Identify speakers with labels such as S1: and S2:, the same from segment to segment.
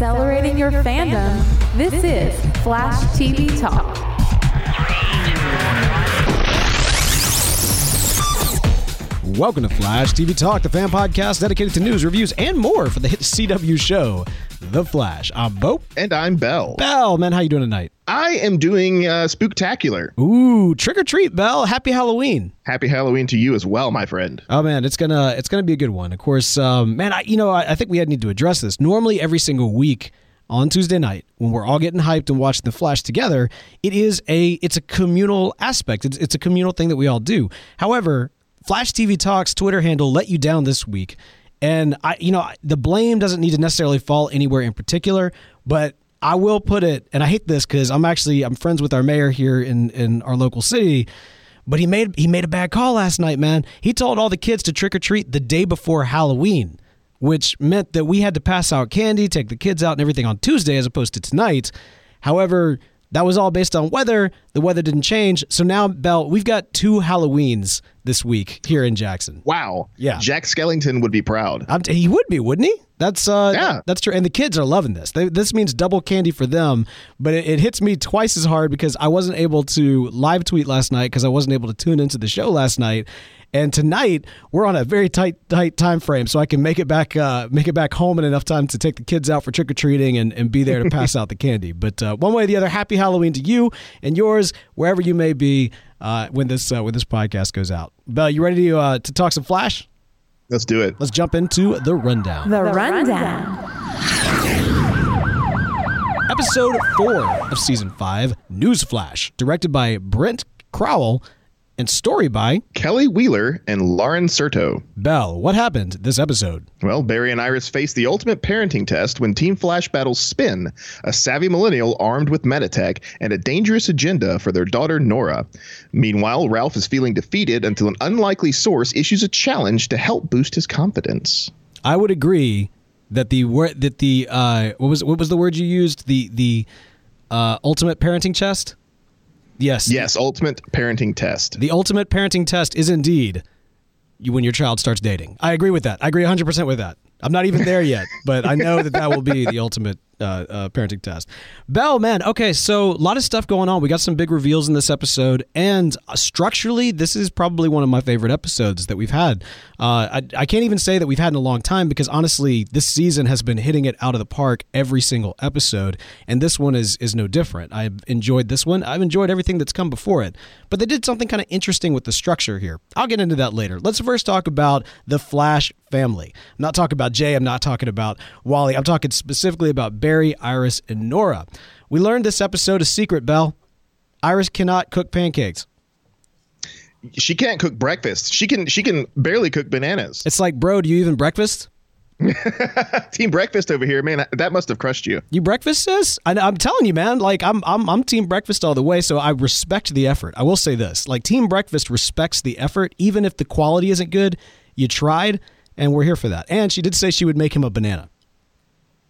S1: Accelerating your fandom. This is Flash TV Talk.
S2: Welcome to Flash TV Talk, the fan podcast dedicated to news, reviews, and more for the hit CW show, The Flash. I'm Bo.
S3: And I'm Bell.
S2: Bell, man, how you doing tonight?
S3: I am doing uh, spooktacular.
S2: Ooh, trick or treat, Bell. Happy Halloween.
S3: Happy Halloween to you as well, my friend.
S2: Oh man, it's gonna it's gonna be a good one. Of course, um, man, I, you know I, I think we had need to address this. Normally, every single week on Tuesday night when we're all getting hyped and watching the Flash together, it is a it's a communal aspect. It's, it's a communal thing that we all do. However, Flash TV Talks Twitter handle let you down this week, and I you know the blame doesn't need to necessarily fall anywhere in particular, but I will put it, and I hate this because I'm actually I'm friends with our mayor here in in our local city. But he made he made a bad call last night, man. He told all the kids to trick or treat the day before Halloween, which meant that we had to pass out candy, take the kids out and everything on Tuesday as opposed to tonight. However, that was all based on weather. The weather didn't change. So now, Bell, we've got two Halloweens this week here in Jackson.
S3: Wow.
S2: Yeah.
S3: Jack Skellington would be proud.
S2: T- he would be, wouldn't he? That's uh,
S3: Yeah.
S2: that's true. And the kids are loving this. They, this means double candy for them, but it, it hits me twice as hard because I wasn't able to live tweet last night because I wasn't able to tune into the show last night. And tonight we're on a very tight tight time frame, so I can make it back uh, make it back home in enough time to take the kids out for trick or treating and, and be there to pass out the candy. But uh, one way or the other, happy Halloween to you and yours wherever you may be uh, when this uh, when this podcast goes out. Bell, you ready to uh, to talk some Flash?
S3: Let's do it.
S2: Let's jump into the rundown.
S1: The, rundown.
S2: Episode 4 of Season 5, Newsflash, directed by Brent Crowell and story by
S3: Kelly Wheeler and Lauren Certo.
S2: Bell. What happened this episode?
S3: Well, Barry and Iris face the ultimate parenting test when Team Flash battles Spin, a savvy millennial armed with meta tech and a dangerous agenda for their daughter Nora. Meanwhile, Ralph is feeling defeated until an unlikely source issues a challenge to help boost his confidence.
S2: I would agree that the word that the uh, what was what was the word you used? The the uh, ultimate parenting test? Yes.
S3: Yes, ultimate parenting test.
S2: The ultimate parenting test is indeed you, when your child starts dating. I agree with that. I agree 100% with that. I'm not even there yet, but I know that that will be the ultimate uh, uh, parenting test. Bell, man, okay, so a lot of stuff going on. We got some big reveals in this episode, and uh, structurally, this is probably one of my favorite episodes that we've had. Uh, I, I can't even say that we've had in a long time because honestly, this season has been hitting it out of the park every single episode, and this one is is no different. I've enjoyed this one. I've enjoyed everything that's come before it, but they did something kind of interesting with the structure here. I'll get into that later. Let's first talk about the Flash family. I'm not talking about Jay. I'm not talking about Wally. I'm talking specifically about Barry, Iris, and Nora. We learned this episode a secret, Bell. Iris cannot cook pancakes.
S3: She can't cook breakfast. She can she can barely cook bananas.
S2: It's like, bro, do you even breakfast?
S3: team breakfast over here, man. That must have crushed you.
S2: You breakfast, sis? I, am telling you, man. Like I'm, I'm, I'm team breakfast all the way. So I respect the effort. I will say this: like team breakfast respects the effort, even if the quality isn't good. You tried, and we're here for that. And she did say she would make him a banana.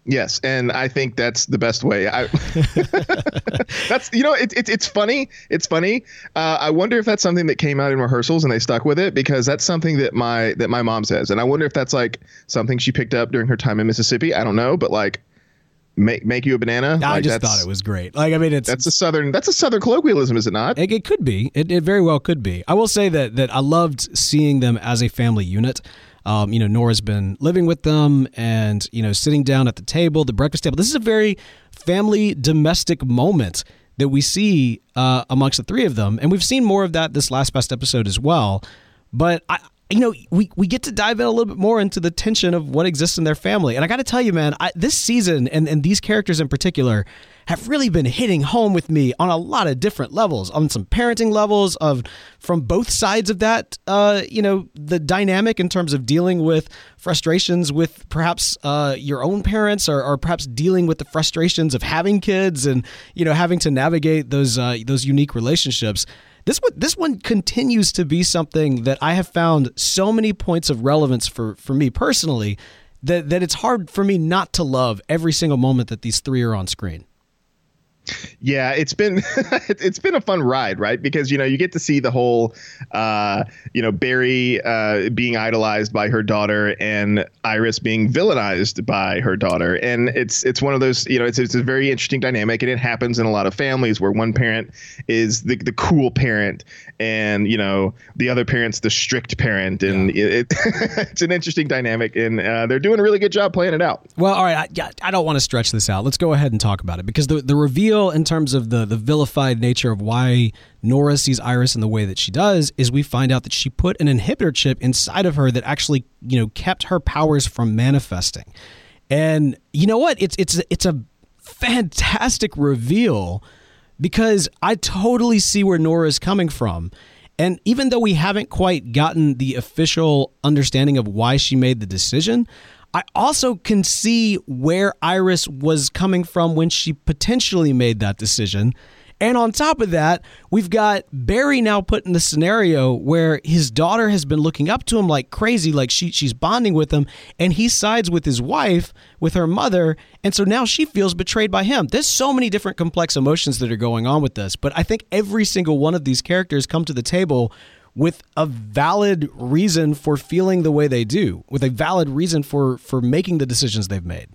S3: Yes, and I think that's the best way. I, that's you know it, it, it's funny. It's funny. Uh, I wonder if that's something that came out in rehearsals and they stuck with it because that's something that my that my mom says, and I wonder if that's like something she picked up during her time in Mississippi. I don't know, but like make make you a banana.
S2: I
S3: like,
S2: just thought it was great. Like I mean, it's
S3: that's a southern that's a southern colloquialism, is it not?
S2: It, it could be. It, it very well could be. I will say that that I loved seeing them as a family unit. Um, you know, Nora's been living with them and, you know, sitting down at the table, the breakfast table. This is a very family domestic moment that we see uh, amongst the three of them. And we've seen more of that this last best episode as well. But I, you know, we, we get to dive in a little bit more into the tension of what exists in their family. And I got to tell you, man, I, this season and, and these characters in particular have really been hitting home with me on a lot of different levels, on some parenting levels of from both sides of that. Uh, you know, the dynamic in terms of dealing with frustrations with perhaps uh, your own parents, or, or, perhaps dealing with the frustrations of having kids, and you know, having to navigate those uh, those unique relationships. This one, this one continues to be something that I have found so many points of relevance for for me personally that that it's hard for me not to love every single moment that these three are on screen.
S3: Yeah, it's been it's been a fun ride, right? Because you know you get to see the whole, uh, you know, Barry uh, being idolized by her daughter and Iris being villainized by her daughter, and it's it's one of those you know it's it's a very interesting dynamic, and it happens in a lot of families where one parent is the the cool parent, and you know the other parent's the strict parent, and yeah. it, it's an interesting dynamic, and uh, they're doing a really good job playing it out.
S2: Well, all right, I, I don't want to stretch this out. Let's go ahead and talk about it because the the reveal in terms of the the vilified nature of why Nora sees Iris in the way that she does is we find out that she put an inhibitor chip inside of her that actually you know kept her powers from manifesting. And you know what? It's it's it's a fantastic reveal because I totally see where Nora is coming from. And even though we haven't quite gotten the official understanding of why she made the decision, I also can see where Iris was coming from when she potentially made that decision. And on top of that, we've got Barry now put in the scenario where his daughter has been looking up to him like crazy, like she she's bonding with him, and he sides with his wife, with her mother, and so now she feels betrayed by him. There's so many different complex emotions that are going on with this, but I think every single one of these characters come to the table with a valid reason for feeling the way they do, with a valid reason for for making the decisions they've made.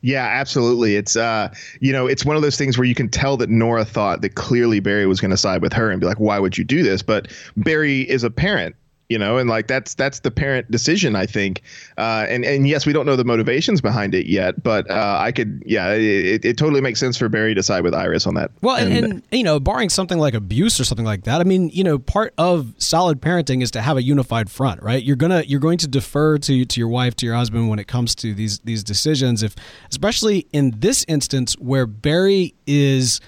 S3: Yeah, absolutely. It's uh, you know, it's one of those things where you can tell that Nora thought that clearly Barry was going to side with her and be like, "Why would you do this?" But Barry is a parent you know and like that's that's the parent decision i think. Uh, and and yes we don't know the motivations behind it yet but uh, i could yeah it, it totally makes sense for barry to side with iris on that.
S2: Well and, and, and, you know barring something like abuse or something like that i mean you know part of solid parenting is to have a unified front right? You're gonna you're going to defer to to your wife to your husband when it comes to these these decisions if especially in this instance where barry is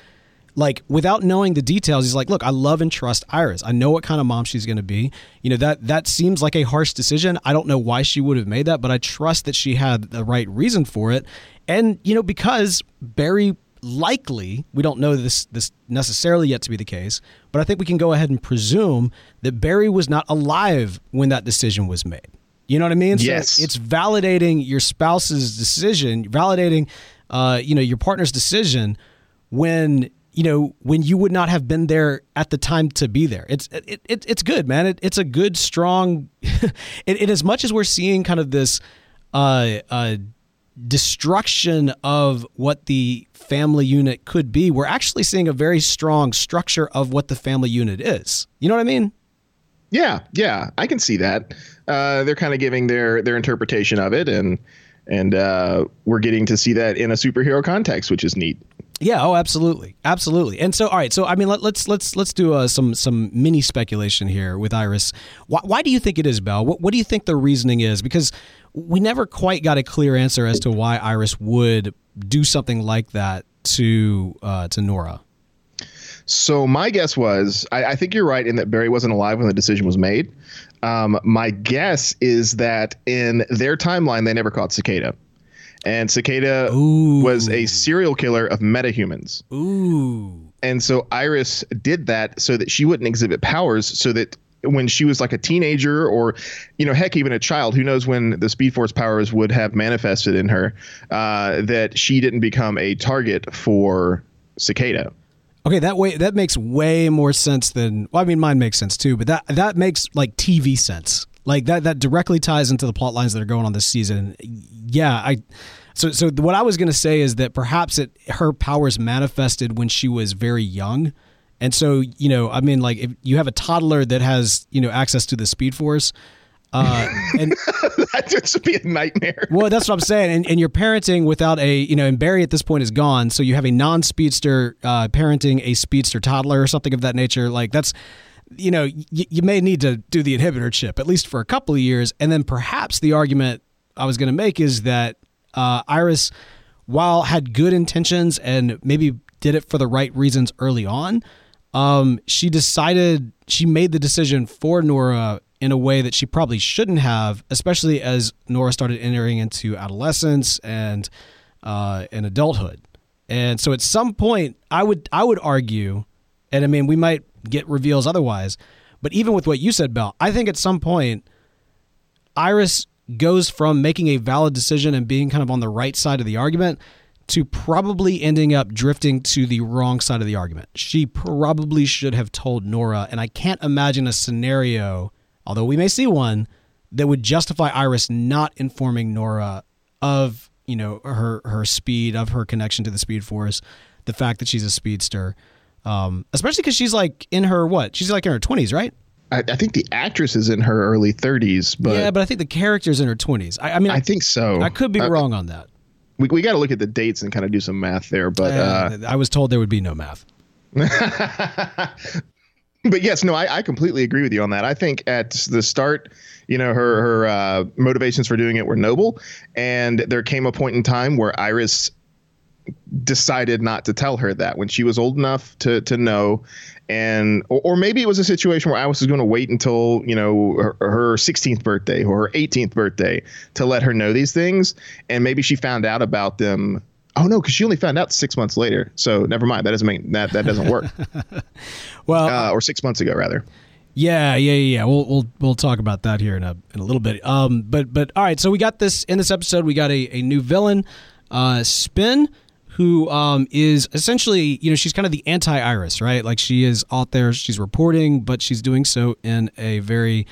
S2: like without knowing the details he's like look i love and trust iris. I know what kind of mom she's going to be. You know that that seems like a harsh decision. I don't know why she would have made that but i trust that she had the right reason for it. And you know because barry likely we don't know this this necessarily yet to be the case but i think we can go ahead and presume that barry was not alive when that decision was made. You know what i mean?
S3: Yes.
S2: so it's validating your spouse's decision validating uh, you know your partner's decision when you know, when you would not have been there at the time to be there. It's it, it it's good, man. It, it's a good, strong. it, as much as we're seeing kind of this, uh, uh, destruction of what the family unit could be, we're actually seeing a very strong structure of what the family unit is. You know what I mean?
S3: Yeah, yeah, I can see that. Uh, they're kind of giving their their interpretation of it, and and uh, we're getting to see that in a superhero context, which is neat.
S2: Yeah. Oh, absolutely, absolutely. And so, all right. So, I mean, let, us let's let's let's do uh, some some mini speculation here with Iris. Why, why do you think it is, Bell? What, what do you think the reasoning is? Because we never quite got a clear answer as to why Iris would do something like that to uh, to Nora.
S3: So my guess was, I, I, think you're right in that Barry wasn't alive when the decision was made. Um, my guess is that in their timeline, they never caught Cicada and Cicada Ooh. was a serial killer of metahumans.
S2: Ooh.
S3: And so Iris did that so that she wouldn't exhibit powers, so that when she was like a teenager or, you know, heck, even a child, who knows when the Speed Force powers would have manifested in her, uh, that she didn't become a target for Cicada.
S2: Okay, that way that makes way more sense than well, I mean mine makes sense too, but that that makes like TV sense. Like that that directly ties into the plot lines that are going on this season. Yeah, I so so what I was going to say is that perhaps it her powers manifested when she was very young. And so, you know, I mean like if you have a toddler that has, you know, access to the speed force, uh, and
S3: that just be a nightmare.
S2: well, that's what I'm saying. And, and, you're parenting without a, you know, and Barry at this point is gone. So you have a non speedster uh, parenting a speedster toddler or something of that nature. Like that's, you know, y- you may need to do the inhibitor chip at least for a couple of years, and then perhaps the argument I was going to make is that uh, Iris, while had good intentions and maybe did it for the right reasons early on, um, she decided she made the decision for Nora in a way that she probably shouldn't have, especially as Nora started entering into adolescence and uh, adulthood. And so, at some point, I would I would argue, and I mean, we might get reveals otherwise. But even with what you said, Bell, I think at some point, Iris goes from making a valid decision and being kind of on the right side of the argument to probably ending up drifting to the wrong side of the argument. She probably should have told Nora, and I can't imagine a scenario, although we may see one, that would justify Iris not informing Nora of, you know, her her speed, of her connection to the Speed Force, the fact that she's a speedster. Um, especially because she's like in her what? She's like in her twenties, right?
S3: I, I, think the actress is in her early thirties, but
S2: yeah, but I think the character's in her twenties. I, I, mean,
S3: I, I, think so.
S2: I could be uh, wrong on that.
S3: We we got to look at the dates and kind of do some math there, but uh,
S2: I was told there would be no math.
S3: but yes, no, I, I completely agree with you on that. I think at the start, you know, her her uh, motivations for doing it were noble, and there came a point in time where Iris decided not to tell her that when she was old enough to to know and or, or maybe it was a situation where Iris was going to wait until you know her, her 16th birthday or her 18th birthday to let her know these things and maybe she found out about them oh no because she only found out six months later so never mind that doesn't mean that that doesn't work
S2: well
S3: uh, or six months ago rather
S2: yeah, yeah, yeah. We'll we'll we'll talk about that here in a in a little bit. Um, but but all right. So we got this in this episode. We got a, a new villain, uh, Spin who um, is essentially, you know, she's kind of the anti Iris, right? Like she is out there, she's reporting, but she's doing so in a very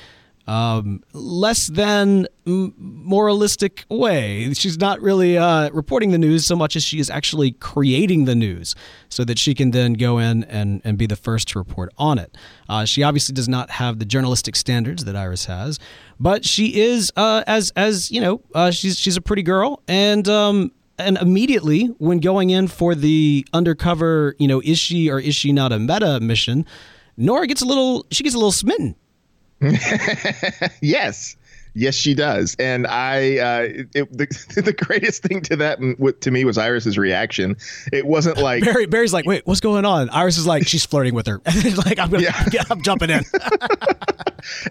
S2: um, less than moralistic way. She's not really uh, reporting the news so much as she is actually creating the news so that she can then go in and, and be the first to report on it. Uh, she obviously does not have the journalistic standards that Iris has, but she is, uh, as as you know, uh, she's she's a pretty girl, and um, and immediately when going in for the undercover, you know, is she or is she not a meta mission, Nora gets a little she gets a little smitten.
S3: yes. Yes, she does, and I. Uh, it, the, the greatest thing to that to me was Iris's reaction. It wasn't like
S2: Barry. Barry's like, "Wait, what's going on?" Iris is like, "She's flirting with her." like, I'm gonna, yeah. yeah, I'm jumping in.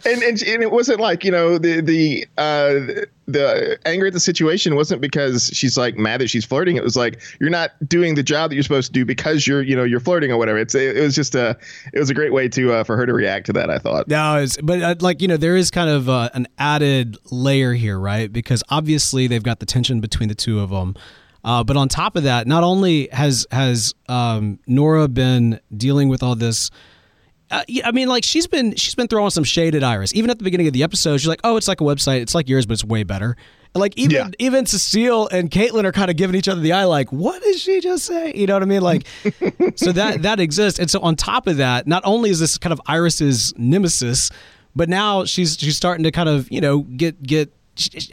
S3: and, and and it wasn't like you know the the uh, the anger at the situation wasn't because she's like mad that she's flirting. It was like you're not doing the job that you're supposed to do because you're you know you're flirting or whatever. It's it, was just a it was a great way to uh, for her to react to that. I thought.
S2: No, but uh, like you know there is kind of uh, an added layer here, right? Because obviously they've got the tension between the two of them. Uh, but on top of that, not only has has um, Nora been dealing with all this uh, I mean, like she's been she's been throwing some shade at Iris. Even at the beginning of the episode, she's like, "Oh, it's like a website. It's like yours, but it's way better." Like even
S3: Yeah.
S2: even Cecile and Caitlin are kind of giving each other the eye, like, what did she just say? You know what I mean? Like, so that that exists. And so on top of that, not only is this kind of Iris's nemesis, but now she's she's starting to kind of you know get get.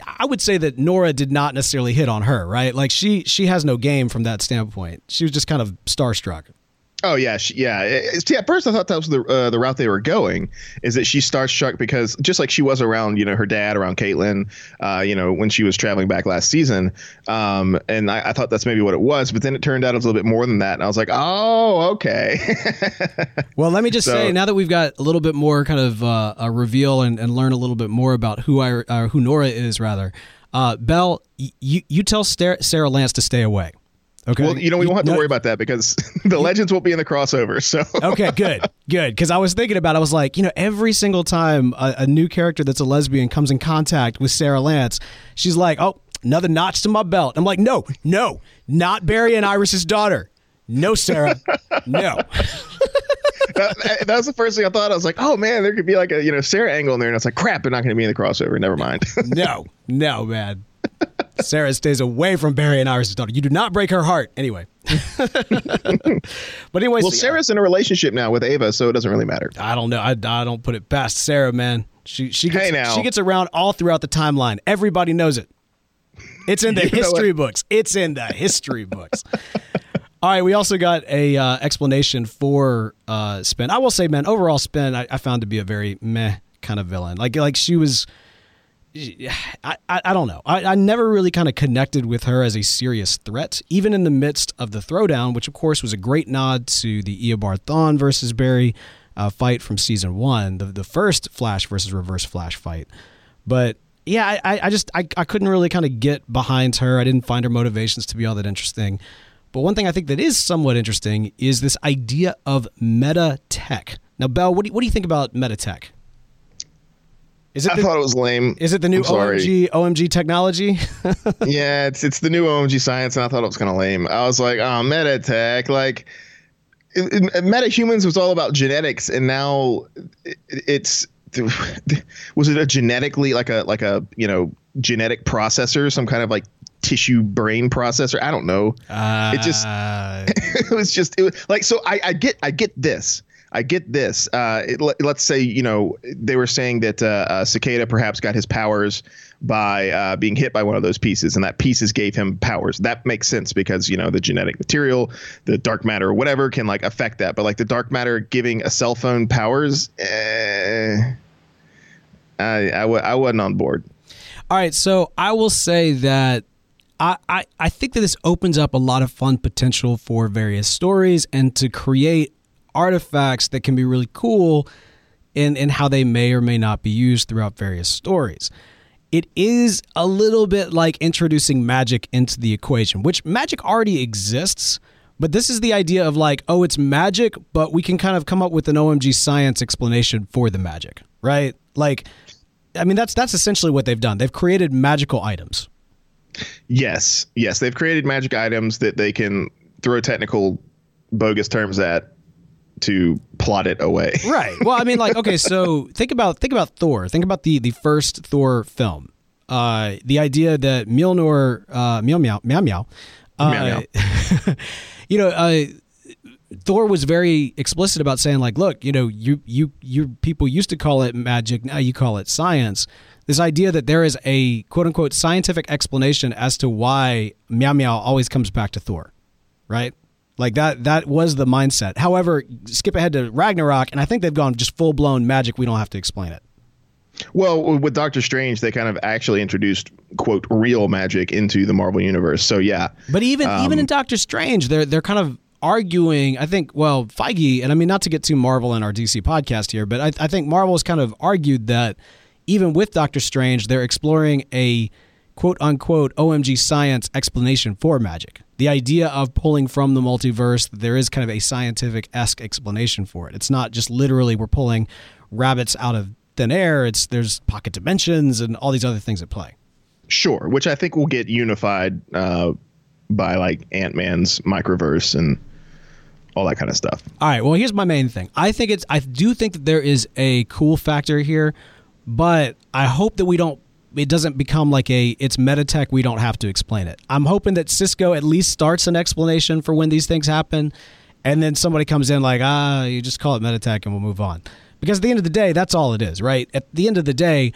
S2: I would say that Nora did not necessarily hit on her, right? Like she she has no game from that standpoint. She was just kind of starstruck.
S3: Oh yeah, she, yeah. See, at first I thought that was the uh, the route they were going. Is that she starstruck because just like she was around, you know, her dad, around Caitlin, uh, you know, when she was traveling back last season. Um, and I, I thought that's maybe what it was, but then it turned out it was a little bit more than that, and I was like, oh, okay.
S2: Well, let me just
S3: So-
S2: say now that we've got a little bit more kind of uh, a reveal and, and learn a little bit more about who I uh, who Nora is rather. Uh, Bell, y- you you tell Sara Lance to stay away. Okay.
S3: well, you know, we won't have to
S2: no-
S3: worry about that because the legends won't be in the crossover. So
S2: okay, good, good. Because I was thinking about, it, I was like, you know, every single time a, a new character that's a lesbian comes in contact with Sara Lance, she's like, oh, another notch to my belt. I'm like, no, no, not Barry and Iris's daughter. No, Sara, no.
S3: that, that was the first thing I thought. I was like, oh man, there could be like a you know Sara angle in there, and I was like, crap, they're not going to be in the crossover. Never mind.
S2: No, no, man. Sara stays away from Barry and Iris' daughter. You do not break her heart. Anyway. but anyway,
S3: well, Sara's in a relationship now with Ava, so it doesn't really matter.
S2: I don't know. I, I don't put it past Sara, man. She she gets
S3: Hey,
S2: she gets around all throughout the timeline. Everybody knows it. It's in the
S3: You
S2: history books. It's in the history books. All right, we also got a uh, explanation for uh, Spin. I will say, man, overall, Spin I, I found to be a very meh kind of villain. Like like she was. I, I, don't know. I, I never really kind of connected with her as a serious threat, even in the midst of the throwdown, which of course was a great nod to the Eobard Thawne versus Barry uh, fight from season one, the the first Flash versus Reverse Flash fight. But yeah, I, I just I, I couldn't really kind of get behind her. I didn't find her motivations to be all that interesting. But one thing I think that is somewhat interesting is this idea of meta tech. Now, Bell, what do you, what do you think about meta tech? Is it
S3: I
S2: the,
S3: thought it was lame.
S2: is it the new OMG OMG technology?
S3: yeah, it's it's the new OMG science, and I thought it was kind of lame. I was like, oh, meta tech, like it, it, MetaHumans was all about genetics, and now it, it's was it a genetically like a like a you know genetic processor, some kind of like tissue brain processor? I don't know. it just
S2: Uh,
S3: it was just it was, like so I, I get I get this I get this uh it, let, let's say you know they were saying that uh, uh, cicada perhaps got his powers by uh, being hit by one of those pieces and that pieces gave him powers. That makes sense because you know the genetic material the dark matter or whatever can like affect that. But like the dark matter giving a cell phone powers eh, I, I, w- I wasn't on board.
S2: All right, so I will say that I, I think that this opens up a lot of fun potential for various stories and to create artifacts that can be really cool in, in how they may or may not be used throughout various stories. It is a little bit like introducing magic into the equation, which magic already exists, but this is the idea of like, oh, it's magic, but we can kind of come up with an OMG science explanation for the magic, right? Like, I mean, that's that's essentially what they've done. They've created magical items.
S3: Yes, yes, they've created magic items that they can throw technical bogus terms at to plot it away.
S2: Right. Well, I mean, like, okay, so think about think about Thor. Think about the the first Thor film. Uh, the idea that Mjolnir, uh, meow meow meow meow, uh,
S3: Meow,
S2: you know, uh, Thor was very explicit about saying, like, look, you know, you you you people used to call it magic, now you call it science. This idea that there is a quote unquote scientific explanation as to why meow meow always comes back to Thor, right? Like that that was the mindset. However, skip ahead to Ragnarok, and I think they've gone just full blown magic. We don't have to explain it.
S3: Well, with Doctor Strange, they kind of actually introduced quote real magic into the Marvel universe. So yeah,
S2: But even um, even in Doctor Strange, they're they're kind of arguing. I think well, Feige, and I mean not to get too Marvel in our DC podcast here, but I, I think Marvel has kind of argued that even with Doctor Strange, they're exploring a quote unquote OMG science explanation for magic. The idea of pulling from the multiverse, there is kind of a scientific esque explanation for it. It's not just literally we're pulling rabbits out of thin air. It's there's pocket dimensions and all these other things at play.
S3: sure. Which I think will get unified uh, by like Ant Man's microverse and all that kind of stuff.
S2: All right. Well, here's my main thing. I think it's. I do think that there is a cool factor here, but I hope that we don't it doesn't become like a it's metatech we don't have to explain it. I'm hoping that Cisco at least starts an explanation for when these things happen and then somebody comes in like, "Ah, you just call it metatech and we'll move on." Because at the end of the day, that's all it is, right? At the end of the day,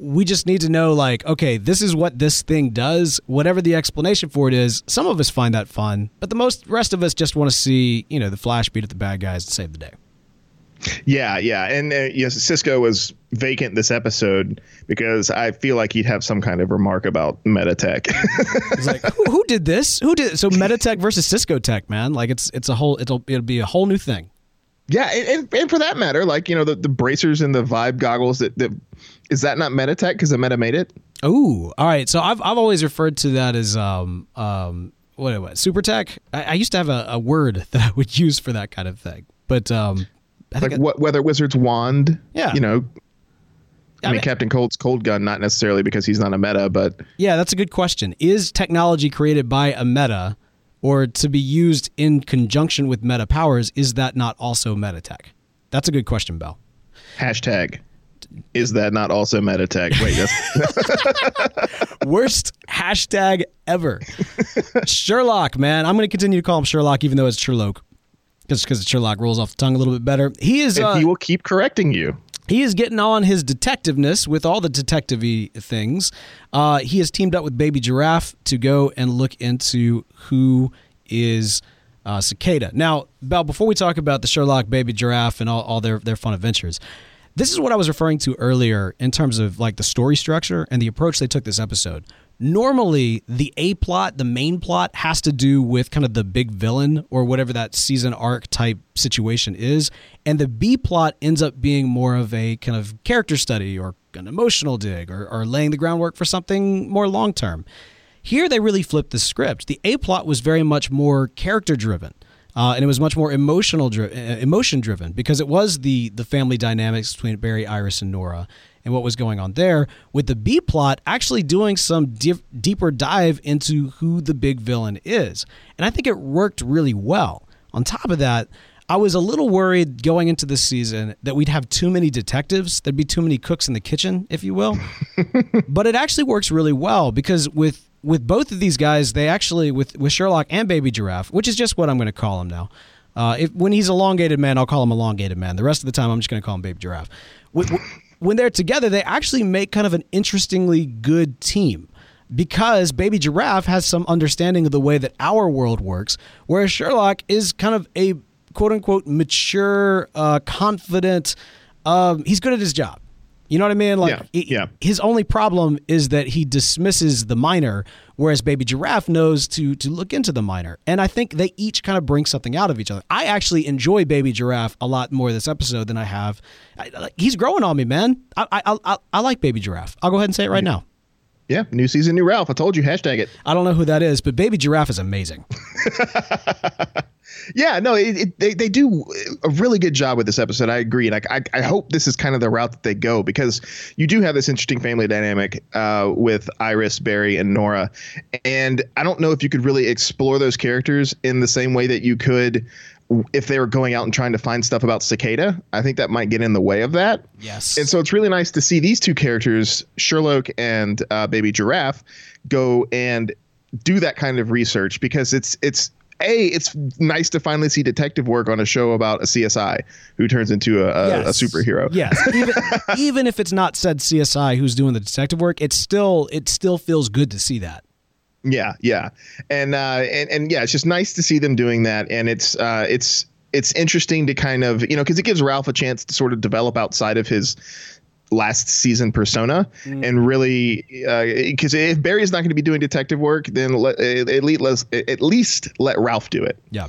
S2: we just need to know like okay this is what this thing does whatever the explanation for it is some of us find that fun but the most rest of us just want to see you know the flash beat at the bad guys and save the day
S3: Yeah, yeah, and uh, yes, Cisco was vacant this episode because I feel like he'd have some kind of remark about Metatech.
S2: it's like who, who did this who did so metatech versus cisco tech man like it's it's a whole it'll it'll be a whole new thing
S3: yeah, and, and, and for that matter, like you know the, the bracers and the vibe goggles that, that is that not Metatech because the Meta made it?
S2: Ooh, all right. So I've I've always referred to that as um um what it was super tech. I, I used to have a, a word that I would use for that kind of thing, but um I
S3: Like what Weather Wizard's wand?
S2: Yeah.
S3: you know. I,
S2: I
S3: mean,
S2: mean-
S3: Captain Cold's cold gun, not necessarily because he's not a meta, but
S2: yeah, that's a good question. Is technology created by a meta or to be used in conjunction with meta powers? Is that not also meta tech? That's a good question, Bell.
S3: hashtag is that not also Metatech? Wait, that's
S2: Worst hashtag ever. Sherlock, man. I'm going to continue to call him Sherlock, even though it's Sherlock. Just because Sherlock rolls off the tongue a little bit better. He is uh,
S3: he will keep correcting you.
S2: he is getting on his detectiveness with all the detective things. Uh, he has teamed up with Baby Giraffe to go and look into who is uh, Cicada. Now, Bell, before we talk about the Sherlock Baby Giraffe and all, all their, their fun adventures, this is what I was referring to earlier in terms of like the story structure and the approach they took this episode. Normally, the A plot, the main plot, has to do with kind of the big villain or whatever that season arc type situation is. And the B plot ends up being more of a kind of character study or an emotional dig or, or laying the groundwork for something more long term. Here, they really flipped the script. The A plot was very much more character driven. Uh, and it was much more emotional, dri- uh, emotion driven because it was the the family dynamics between Barry, Iris, and Nora, and what was going on there. With the B plot, actually doing some dif- deeper dive into who the big villain is, and I think it worked really well. On top of that, I was a little worried going into this season that we'd have too many detectives. There'd be too many cooks in the kitchen, if you will. but it actually works really well because with with both of these guys, they actually with with Sherlock and Baby Giraffe, which is just what I'm going to call him now. Uh, if when he's elongated man, I'll call him elongated man. The rest of the time, I'm just going to call him Baby Giraffe. When, when they're together, they actually make kind of an interestingly good team because Baby Giraffe has some understanding of the way that our world works, whereas Sherlock is kind of a quote unquote mature, uh, confident. Um, he's good at his job. You know what I mean? Like,
S3: Yeah, yeah.
S2: his only problem is that he dismisses the minor, whereas Baby Giraffe knows to to look into the minor. And I think they each kind of bring something out of each other. I actually enjoy Baby Giraffe a lot more this episode than I have. I, like, he's growing on me, man. I, I I I like Baby Giraffe. I'll go ahead and say it right now.
S3: Yeah, new season, new Ralph. I told you, hashtag it.
S2: I don't know who that is, but Baby Giraffe is amazing.
S3: Yeah, no, it, it, they they do a really good job with this episode. I agree, and I, I I hope this is kind of the route that they go because you do have this interesting family dynamic uh, with Iris, Barry, and Nora, and I don't know if you could really explore those characters in the same way that you could if they were going out and trying to find stuff about Cicada. I think that might get in the way of that.
S2: Yes.
S3: And so it's really nice to see these two characters, Sherlock and uh, Baby Giraffe, go and do that kind of research because it's it's a it's nice to finally see detective work on a show about a CSI who turns into a, a, a superhero.
S2: Yes, even, even if it's not said CSI who's doing the detective work, it still it still feels good to see that.
S3: Yeah, yeah, and uh, and and yeah, it's just nice to see them doing that, and it's uh, it's it's interesting to kind of you know because it gives Ralph a chance to sort of develop outside of his last season persona and really because if Barry's not going to be doing detective work, then let, at least let's at least let Ralph do it.
S2: Yeah.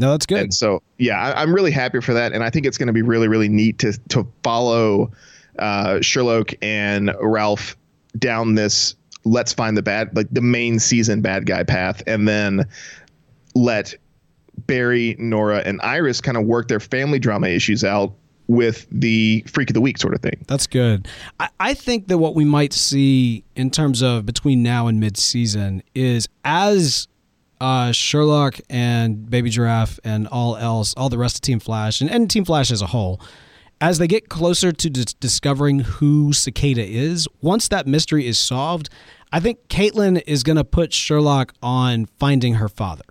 S2: No, that's good.
S3: And so, yeah, I, I'm really happy for that, and I think it's going to be really, really neat to to follow uh, Sherlock and Ralph down this. Let's find the bad, like the main season bad guy path, and then let Barry, Nora, and Iris kind of work their family drama issues out with the freak of the week sort of thing.
S2: That's good. I, I think that what we might see in terms of between now and mid-season is as uh, Sherlock and Baby Giraffe and all else, all the rest of Team Flash and, and Team Flash as a whole, as they get closer to dis- discovering who Cicada is, once that mystery is solved, I think Caitlin is going to put Sherlock on finding her father.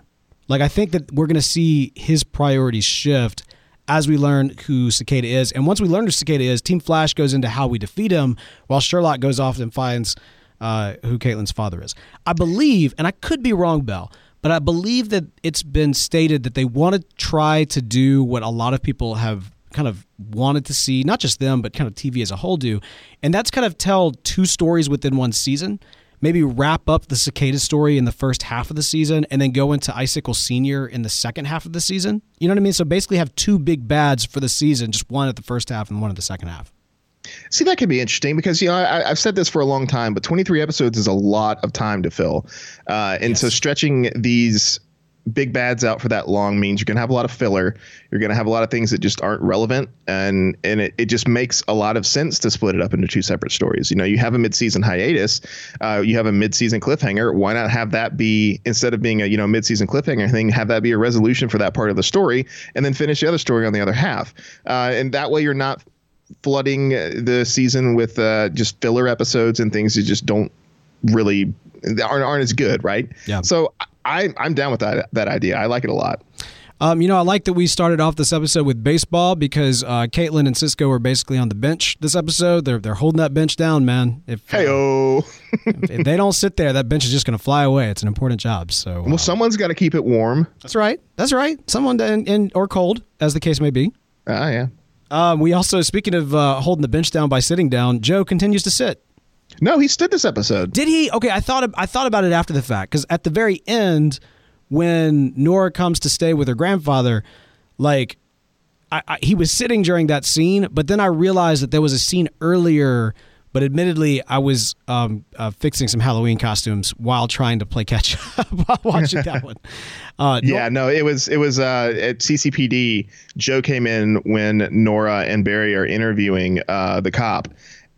S2: Like, I think that we're going to see his priorities shift as we learn who Cicada is. And once we learn who Cicada is, Team Flash goes into how we defeat him, while Sherlock goes off and finds uh, who Caitlin's father is. I believe, and I could be wrong, Bell, but I believe that it's been stated that they want to try to do what a lot of people have kind of wanted to see, not just them, but kind of TV as a whole do. And that's kind of tell two stories within one season. Maybe wrap up the cicada story in the first half of the season and then go into Icicle Senior in the second half of the season. You know what I mean? So basically have two big bads for the season, just one at the first half and one at the second half.
S3: See, that could be interesting because you know I, have said this for a long time, but 23 episodes is a lot of time to fill, uh, and yes. so stretching these big bads out for that long means you're going to have a lot of filler. You're going to have a lot of things that just aren't relevant, and and it, it just makes a lot of sense to split it up into two separate stories. You know, you have a midseason hiatus, uh, you have a midseason cliffhanger. Why not have that be instead of being a you know midseason cliffhanger thing, have that be a resolution for that part of the story, and then finish the other story on the other half, uh, and that way you're not flooding the season with uh, just filler episodes and things that just don't really aren't, aren't as good, right?
S2: Yeah.
S3: So I I'm down with that that idea. I like it a lot.
S2: Um, you know, I like that we started off this episode with baseball because uh, Caitlin and Cisco are basically on the bench this episode. They're they're holding that bench down, man. If
S3: hey uh,
S2: if, they don't sit there, that bench is just going to fly away. It's an important job. So
S3: well, uh, someone's got to keep it warm.
S2: That's right. That's right. Someone in, in or cold, as the case may be.
S3: Ah, yeah.
S2: Um, we also, speaking of uh, holding the bench down by sitting down, Joe continues to sit.
S3: No, he stood this episode.
S2: Did he? Okay, I thought I thought about it after the fact because at the very end, when Nora comes to stay with her grandfather, like I, I, he was sitting during that scene, but then I realized that there was a scene earlier. But admittedly, I was um, uh, fixing some Halloween costumes while trying to play catch up while watching that one.
S3: Uh, yeah, no, it was it was uh, at CCPD. Joe came in when Nora and Barry are interviewing uh, the cop,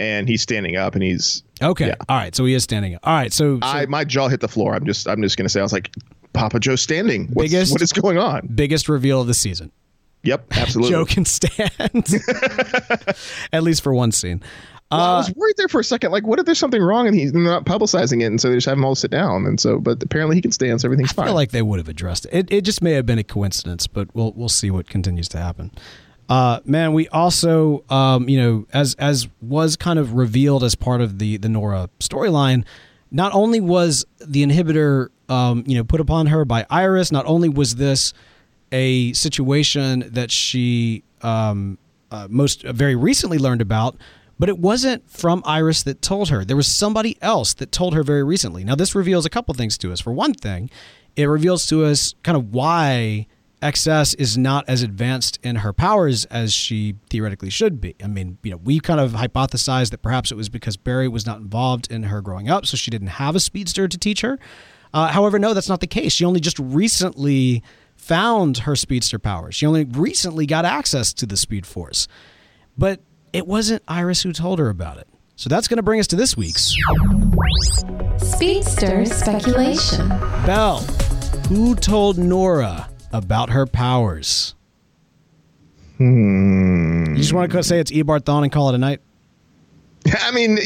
S3: and he's standing up and he's
S2: okay. Yeah. All right, so he is standing up. All right, so, so
S3: I my jaw hit the floor. I'm just I'm just gonna say I was like, Papa Joe standing. What's, biggest, what is going on?
S2: Biggest reveal of the season.
S3: Yep, absolutely.
S2: Joe can stand, at least for one scene.
S3: Well, uh, I was worried there for a second. Like, what if there's something wrong and he's not publicizing it, and so they just have him all sit down? And so, but apparently he can stand, so everything's
S2: I
S3: fine. I
S2: feel like they would have addressed it. it. It just may have been a coincidence, but we'll we'll see what continues to happen. Uh, man, we also, um, you know, as as was kind of revealed as part of the the Nora storyline, not only was the inhibitor, um, you know, put upon her by Iris, not only was this a situation that she um, uh, most uh, very recently learned about, but it wasn't from Iris that told her. There was somebody else that told her very recently. Now, this reveals a couple things to us. For one thing, it reveals to us kind of why XS is not as advanced in her powers as she theoretically should be. I mean, you know, we kind of hypothesized that perhaps it was because Barry was not involved in her growing up, so she didn't have a speedster to teach her. Uh, however, no, that's not the case. She only just recently found her speedster powers. She only recently got access to the Speed Force. But it wasn't Iris who told her about it. So that's going to bring us to this week's
S1: Speedster Speculation.
S2: Bell, who told Nora about her powers.
S3: Hmm.
S2: You just want to say it's Eobard Thawne and call it a night?
S3: I mean,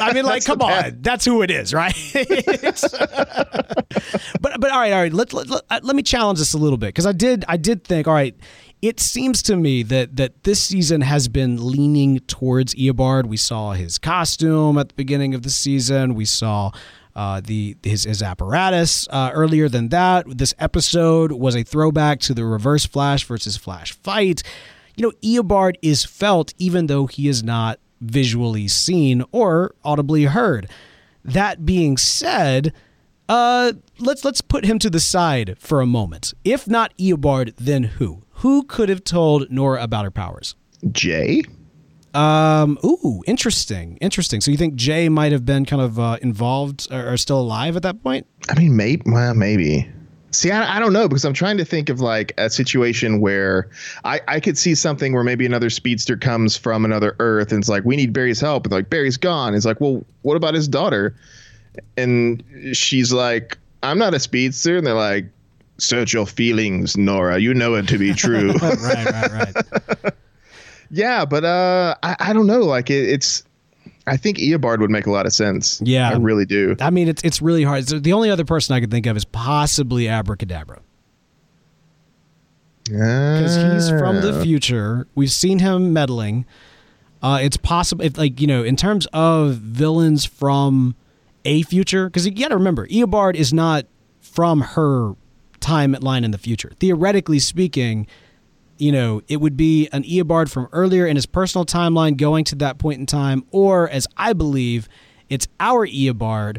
S2: I mean, like, come on, that's who it is, right? but but all right, all right. Let let, let, uh, let me challenge this a little bit because I did I did think, all right, it seems to me that that this season has been leaning towards Eobard. We saw his costume at the beginning of the season. We saw uh, the his, his apparatus. Uh, earlier than that, this episode was a throwback to the Reverse Flash versus Flash fight. You know, Eobard is felt even though he is not visually seen or audibly heard. That being said, uh, let's let's put him to the side for a moment. If not Eobard, then who? Who could have told Nora about her powers?
S3: Jay.
S2: Um. Ooh, interesting. Interesting. So you think Jay might have been kind of uh, involved or, or, still alive at that point?
S3: I mean, maybe. Well, maybe. See, I, I don't know because I'm trying to think of like a situation where I, I could see something where maybe another speedster comes from another Earth and it's like we need Barry's help and like Barry's gone. It's like, well, what about his daughter? And she's like, I'm not a speedster, and they're like, search your feelings, Nora. You know it to be true.
S2: right, right, right.
S3: Yeah, but uh, I, I don't know. Like it, it's, I think Eobard would make a lot of sense.
S2: Yeah.
S3: I really do.
S2: I mean, it's it's really hard. The only other person I could think of is possibly Abracadabra Yeah. because he's from the future. We've seen him meddling. Uh, it's possible, if like you know, in terms of villains from a future, because you got to remember, Eobard is not from her timeline in the future. Theoretically speaking, you know, it would be an Eobard from earlier in his personal timeline going to that point in time, or as I believe, it's our Eobard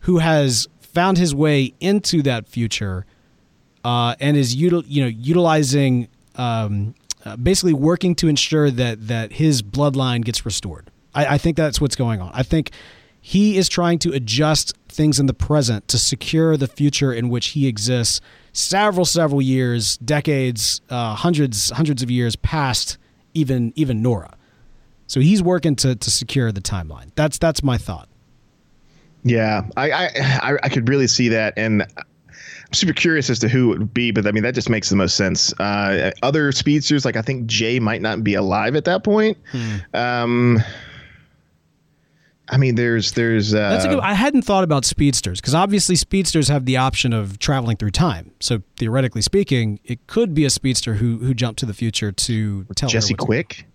S2: who has found his way into that future uh, and is util- you know utilizing um, uh, basically working to ensure that that his bloodline gets restored. I, I think that's what's going on. I think he is trying to adjust things in the present to secure the future in which he exists several several years, decades, uh, hundreds hundreds of years past even even Nora. So he's working to to secure the timeline. That's that's my thought.
S3: Yeah, I, I I could really see that, and I'm super curious as to who it would be. But I mean, that just makes the most sense. Uh, other speedsters, like I think Jay might not be alive at that point. Um, I mean, there's there's uh,
S2: That's a good. I hadn't thought about speedsters because obviously speedsters have the option of traveling through time. So theoretically speaking, it could be a speedster who who jumped to the future to tell
S3: Jesse Quick.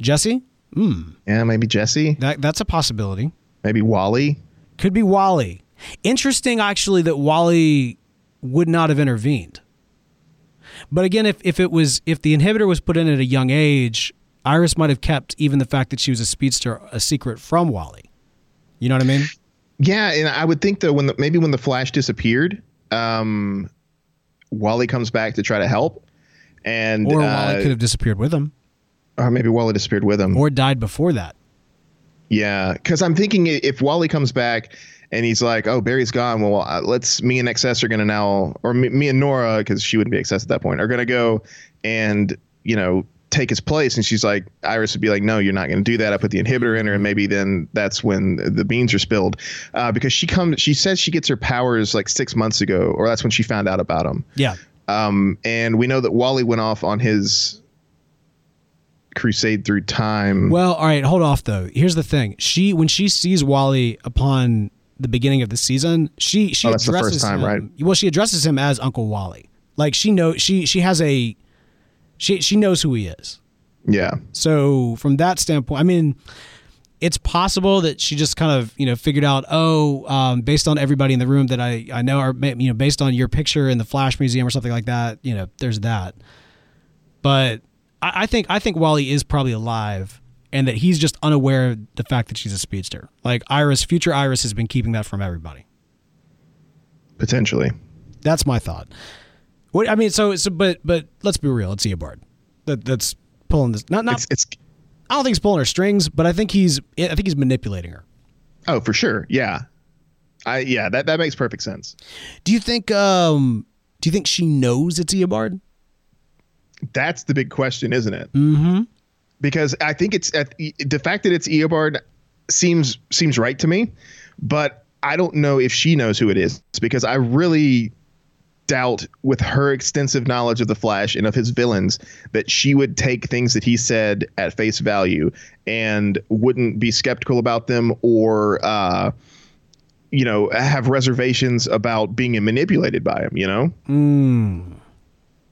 S2: Jesse, Mm.
S3: Yeah, maybe Jesse.
S2: that that's a possibility.
S3: Maybe Wally.
S2: Could be Wally. Interesting, actually, that Wally would not have intervened. But again, if if it was if the inhibitor was put in at a young age, Iris might have kept even the fact that she was a speedster a secret from Wally. You know what I mean?
S3: Yeah, and I would think that when the, maybe when the Flash disappeared, um, Wally comes back to try to help, and
S2: Or
S3: uh,
S2: Wally could have disappeared with him,
S3: or maybe Wally disappeared with him.
S2: or died before that.
S3: Yeah, because I'm thinking if Wally comes back and he's like, "Oh, Barry's gone," well, uh, let's me and XS are gonna now, or me, me and Nora, because she wouldn't be XS at that point, are gonna go and you know take his place. And she's like, Iris would be like, "No, you're not gonna do that." I put the inhibitor in her, and maybe then that's when the beans are spilled, uh, because she comes, she says she gets her powers like six months ago, or that's when she found out about them.
S2: Yeah.
S3: Um, and we know that Wally went off on his crusade through time.
S2: Well, all right, hold off though. Here's the thing. She when she sees Wally upon the beginning of the season, she she
S3: Oh, that's the first
S2: addresses
S3: time,
S2: him,
S3: right?
S2: Well, she addresses him as Uncle Wally. Like she knows she she has a she she knows who he is.
S3: yeah.
S2: So from that standpoint, I mean, it's possible that she just kind of you know figured out oh um, based on everybody in the room that I I know or you know based on your picture in the Flash Museum or something like that. You know, there's that. But I, I think I think Wally is probably alive. And that he's just unaware of the fact that she's a speedster. Like Iris, future Iris has been keeping that from everybody.
S3: Potentially.
S2: That's my thought. What I mean, so so, but but let's be real. It's Eobard that that's pulling this. Not not.
S3: It's it's
S2: I don't think he's pulling her strings, but I think he's I think he's manipulating her.
S3: oh for sure. Yeah. I yeah, that, that makes perfect sense.
S2: Do you think um do you think she knows it's Eobard?
S3: That's the big question, isn't it? Mm-hmm. Because I think it's at, the fact that it's Eobard seems seems right to me, but I don't know if she knows who it is because I really doubt with her extensive knowledge of the Flash and of his villains that she would take things that he said at face value and wouldn't be skeptical about them or uh you know have reservations about being manipulated by him you know?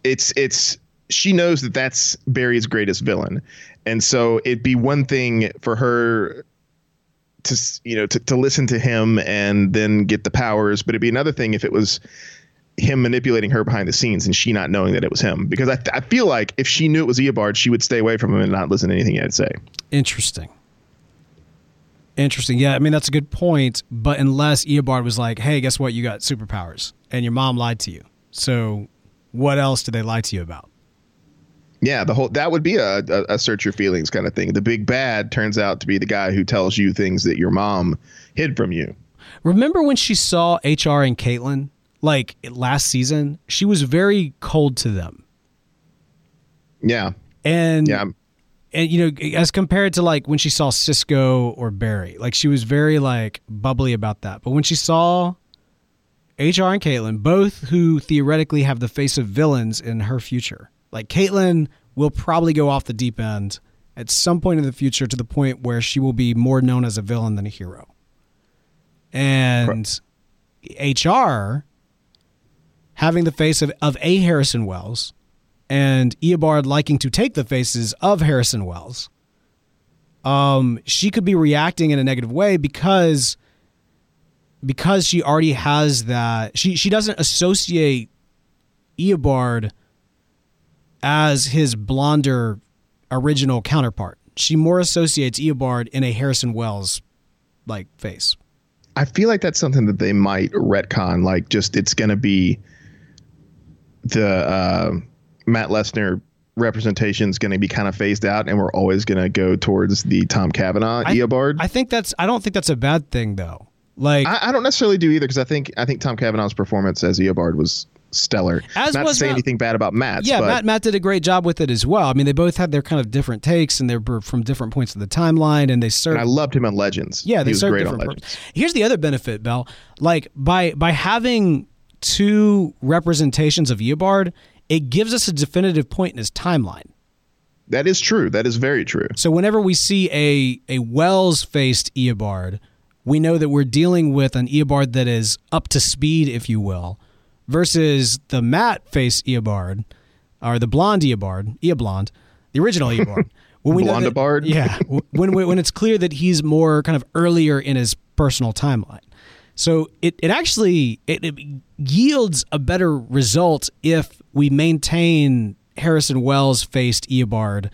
S3: It's it's she knows that that's Barry's greatest villain, and so it'd be one thing for her to you know to, to listen to him and then get the powers, but it'd be another thing if it was him manipulating her behind the scenes and she not knowing that it was him. Because I, I feel like if she knew it was Eobard, she would stay away from him and not listen to anything he'd say.
S2: Interesting. Interesting. Yeah, I mean that's a good point. But unless Eobard was like, "Hey, guess what? You got superpowers, and your mom lied to you. So, what else did they lie to you about?"
S3: Yeah, the whole that would be a, a, a search your feelings kind of thing. The big bad turns out to be the guy who tells you things that your mom hid from you.
S2: Remember when she saw HR and Caitlin like last season? She was very cold to them,
S3: Yeah,
S2: and
S3: yeah.
S2: and you know as compared to like when she saw Cisco or Barry, like she was very like bubbly about that. But when she saw HR and Caitlin, both who theoretically have the face of villains in her future, like Caitlin will probably go off the deep end at some point in the future to the point where she will be more known as a villain than a hero. And HR having the face of, of a Harrison Wells and Eobard liking to take the faces of Harrison Wells, um, she could be reacting in a negative way because because she already has that she she doesn't associate Eobard as his blonder original counterpart. She more associates Eobard in a Harrison Wells like face.
S3: I feel like that's something that they might retcon. Like, just it's going to be the uh, Matt Letscher representation is going to be kind of phased out, and we're always going to go towards the Tom Cavanagh
S2: I,
S3: Eobard.
S2: I think that's. I don't think that's a bad thing though. Like,
S3: I, I don't necessarily do either because I think I think Tom Cavanagh's performance as Eobard was stellar.
S2: As
S3: Not to say
S2: Matt-
S3: anything bad about Matt.
S2: yeah,
S3: but
S2: Matt Matt did a great job with it as well. I mean, they both had their kind of different takes, and they were from different points of the timeline, and they served.
S3: and I loved him on Legends.
S2: Yeah, they
S3: he was
S2: serve
S3: great on
S2: different. Here's the other benefit, Bell. Like by by having two representations of Eobard, it gives us a definitive point in his timeline.
S3: That is true. That is very true.
S2: So whenever we see a a Wells faced Eobard, we know that we're dealing with an Eobard that is up to speed, if you will, versus the matte faced Eobard, or the blonde Eobard, Eoblond, the original Eobard. When we that- yeah. When when it's clear that he's more kind of earlier in his personal timeline. So it, it actually it, it yields a better result if we maintain Harrison Wells faced Eobard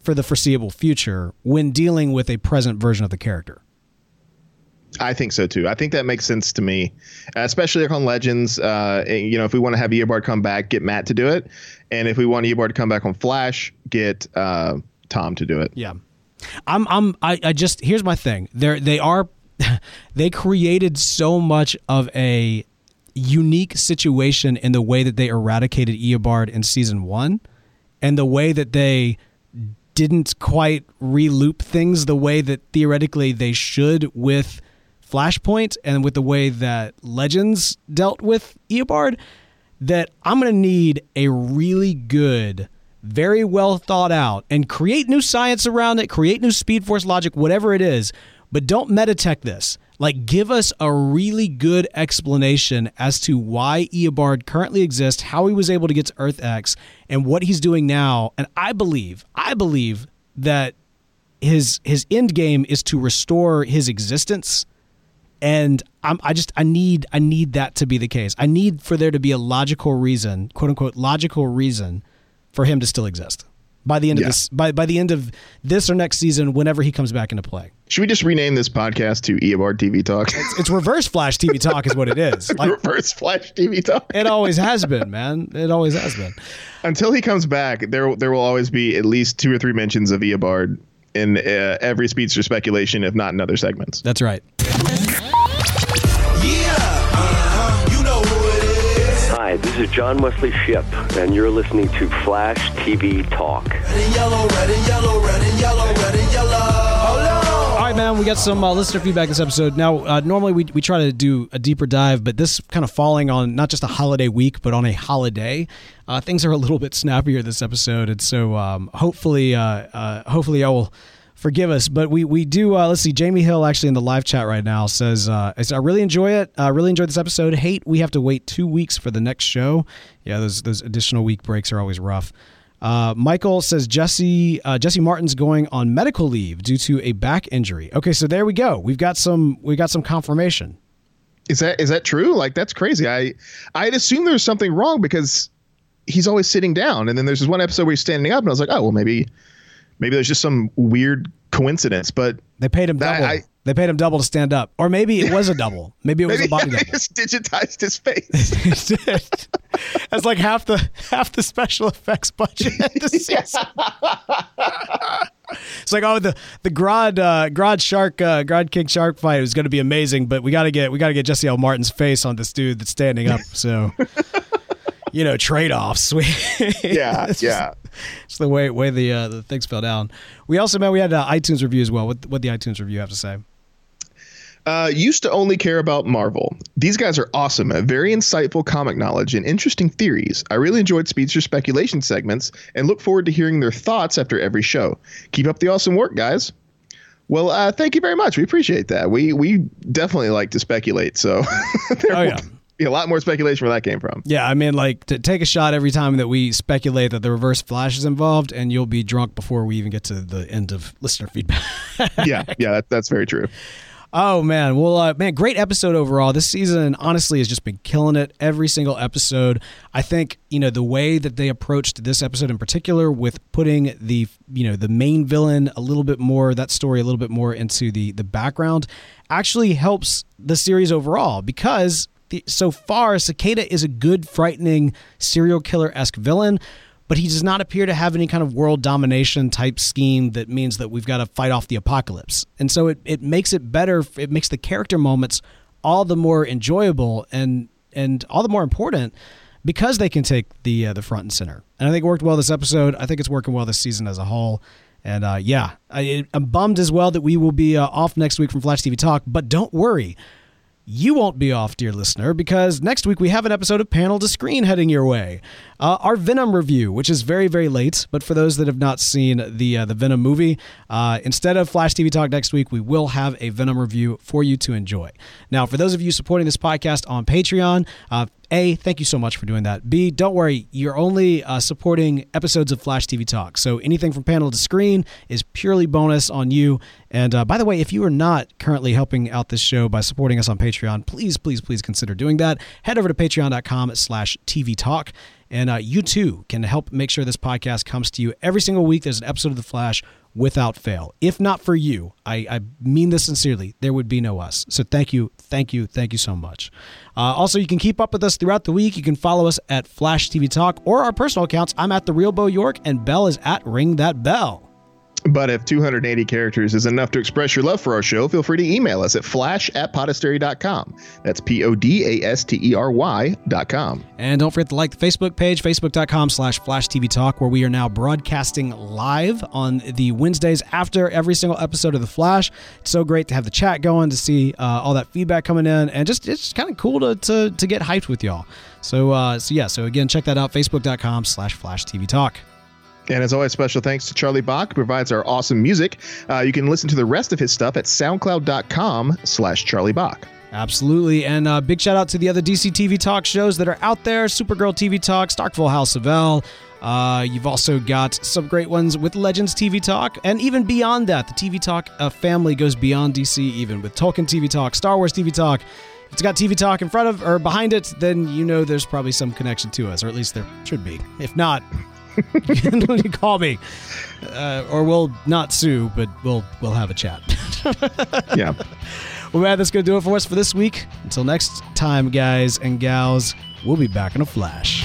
S2: for the foreseeable future when dealing with a present version of the character.
S3: I think so too. I think that makes sense to me, especially on Legends. Uh, you know, if we want to have Eobard come back, get Matt to do it, and if we want Eobard to come back on Flash, get uh, Tom to do it.
S2: Yeah. I'm I'm I, I just here's my thing. They're they are they created so much of a unique situation in the way that they eradicated Eobard in season one and the way that they didn't quite reloop things the way that theoretically they should with Flashpoint and with the way that Legends dealt with Eobard that I'm going to need a really good, very well thought out, and create new science around it, create new Speed Force logic, whatever it is, but don't metatech this. Like, give us a really good explanation as to why Eobard currently exists, how he was able to get to Earth X, and what he's doing now. And I believe, I believe that his his end game is to restore his existence and I'm, I just I need I need that to be the case. I need for there to be a logical reason, quote unquote, logical reason for him to still exist by the end
S3: Yeah.
S2: of this by by the end of this or next season, whenever he comes back into play.
S3: Should we just rename this podcast to Eobard TV Talk?
S2: It's reverse Flash TV talk, is what it is. Like
S3: Reverse Flash TV Talk.
S2: it always has been, man. It always has been.
S3: Until he comes back, there there will always be at least two or three mentions of Eobard in uh, every speedster speculation, if not in other segments.
S2: That's right.
S4: This is John Wesley Shipp, and you're listening to Flash TV Talk.
S5: Red and yellow, red and yellow, red and yellow, red and yellow. Hold on.
S2: All right, man. We got some uh, listener feedback this episode. Now, uh, normally we, we try to do a deeper dive, but this kind of falling on not just a holiday week, but on a holiday, uh, things are a little bit snappier this episode, and so um, hopefully, uh, uh, hopefully, y'all will forgive us. But we we do. Uh, let's see. Jamie Hill actually in the live chat right now says, uh, I really enjoy it. I really enjoyed this episode. Hate we have to wait two weeks for the next show. Yeah, those those additional week breaks are always rough. Uh, Michael says Jesse uh, Jesse Martin's going on medical leave due to a back injury. Okay, so there we go. We've got some we got some confirmation.
S3: Is that is that true? Like that's crazy. I I'd assume there's something wrong because he's always sitting down, and then there's this one episode where he's standing up, and I was like, oh well, maybe maybe there's just some weird coincidence. But
S2: They paid him double.
S3: I-
S2: they paid him double to stand up, or maybe it was a double. Maybe it was
S3: maybe
S2: a body
S3: they
S2: double.
S3: just digitized his face.
S2: That's like half the half the special effects budget it's like oh the the Grodd uh, Grodd shark uh, Grodd King shark fight was going to be amazing, but we got to get we got to get Jesse L Martin's face on this dude that's standing up. So you know trade offs.
S3: yeah,
S2: It's
S3: yeah.
S2: It's the way way the uh, the things fell down. We also man we had uh, iTunes review as well. What what the iTunes review have to say?
S3: Uh, used to only care about Marvel. These guys are awesome at very insightful comic knowledge and interesting theories. I really enjoyed Speedster speculation segments and look forward to hearing their thoughts after every show. Keep up the awesome work, guys. Well, uh, thank you very much. We appreciate that. We we definitely like to speculate, so
S2: Oh, yeah.
S3: A lot more speculation where that came from.
S2: Yeah, I mean, like, to take a shot every time that we speculate that the reverse flash is involved, and you'll be drunk before we even get to the end of listener feedback.
S3: yeah, yeah, that, that's very true.
S2: Oh man, well, uh, man, great episode overall. This season, honestly, has just been killing it every single episode. I think you know the way that they approached this episode in particular, with putting the you know the main villain a little bit more, that story a little bit more into the the background, actually helps the series overall because the, so far Cicada is a good, frightening serial killer esque villain but he does not appear to have any kind of world domination type scheme that means that we've got to fight off the apocalypse. And so it, it makes it better. It makes the character moments all the more enjoyable and and all the more important because they can take the uh, the front and center. And I think it worked well this episode. I think it's working well this season as a whole. And uh, yeah, I, I'm bummed as well that we will be uh, off next week from Flash TV Talk. But don't worry, you won't be off, dear listener, because next week we have an episode of Panel to Screen heading your way. Uh, our Venom review, which is very, very late, but for those that have not seen the uh, the Venom movie, uh, instead of Flash TV Talk next week, we will have a Venom review for you to enjoy. Now, for those of you supporting this podcast on Patreon, uh, a, thank you so much for doing that. B, don't worry, you're only uh, supporting episodes of Flash TV Talk. So anything from panel to screen is purely bonus on you. And uh, by the way, if you are not currently helping out this show by supporting us on Patreon, please, please, please consider doing that. Head over to patreon.com slash TV Talk. And uh, you too can help make sure this podcast comes to you every single week. There's an episode of The Flash without fail. If not for you, I, I mean this sincerely, there would be no us. So thank you, thank you, thank you so much. Uh, also, you can keep up with us throughout the week. You can follow us at Flash TV Talk or our personal accounts. I'm at The Real Bo York, and Bell is at Ring That Bell.
S3: But if 280 characters is enough to express your love for our show, feel free to email us at flash at podastery.com. That's P O D A S T E R Y.com.
S2: And don't forget to like the Facebook page, facebook.com slash Flash TV Talk, where we are now broadcasting live on the Wednesdays after every single episode of The Flash. It's so great to have the chat going, to see uh, all that feedback coming in, and just it's kind of cool to, to, to get hyped with y'all. So, uh, so yeah, so again, check that out, facebook.com slash Flash TV Talk.
S3: And as always, special thanks to Charlie Bach, who provides our awesome music. Uh, you can listen to the rest of his stuff at soundcloud.com slash Charlie Bach.
S2: Absolutely. And uh, big shout out to the other DC TV Talk shows that are out there Supergirl TV Talk, Starkville House of L. Uh, you've also got some great ones with Legends TV Talk, and even beyond that, the TV Talk uh, family goes beyond DC, even with Tolkien TV Talk, Star Wars TV Talk. If it's got TV Talk in front of or behind it, then you know there's probably some connection to us, or at least there should be. If not, call me, uh, or we'll not sue, but we'll we'll have a chat.
S3: Yeah.
S2: Well, man, that's going to do it for us for this week. Until next time, guys and gals, we'll be back in a flash.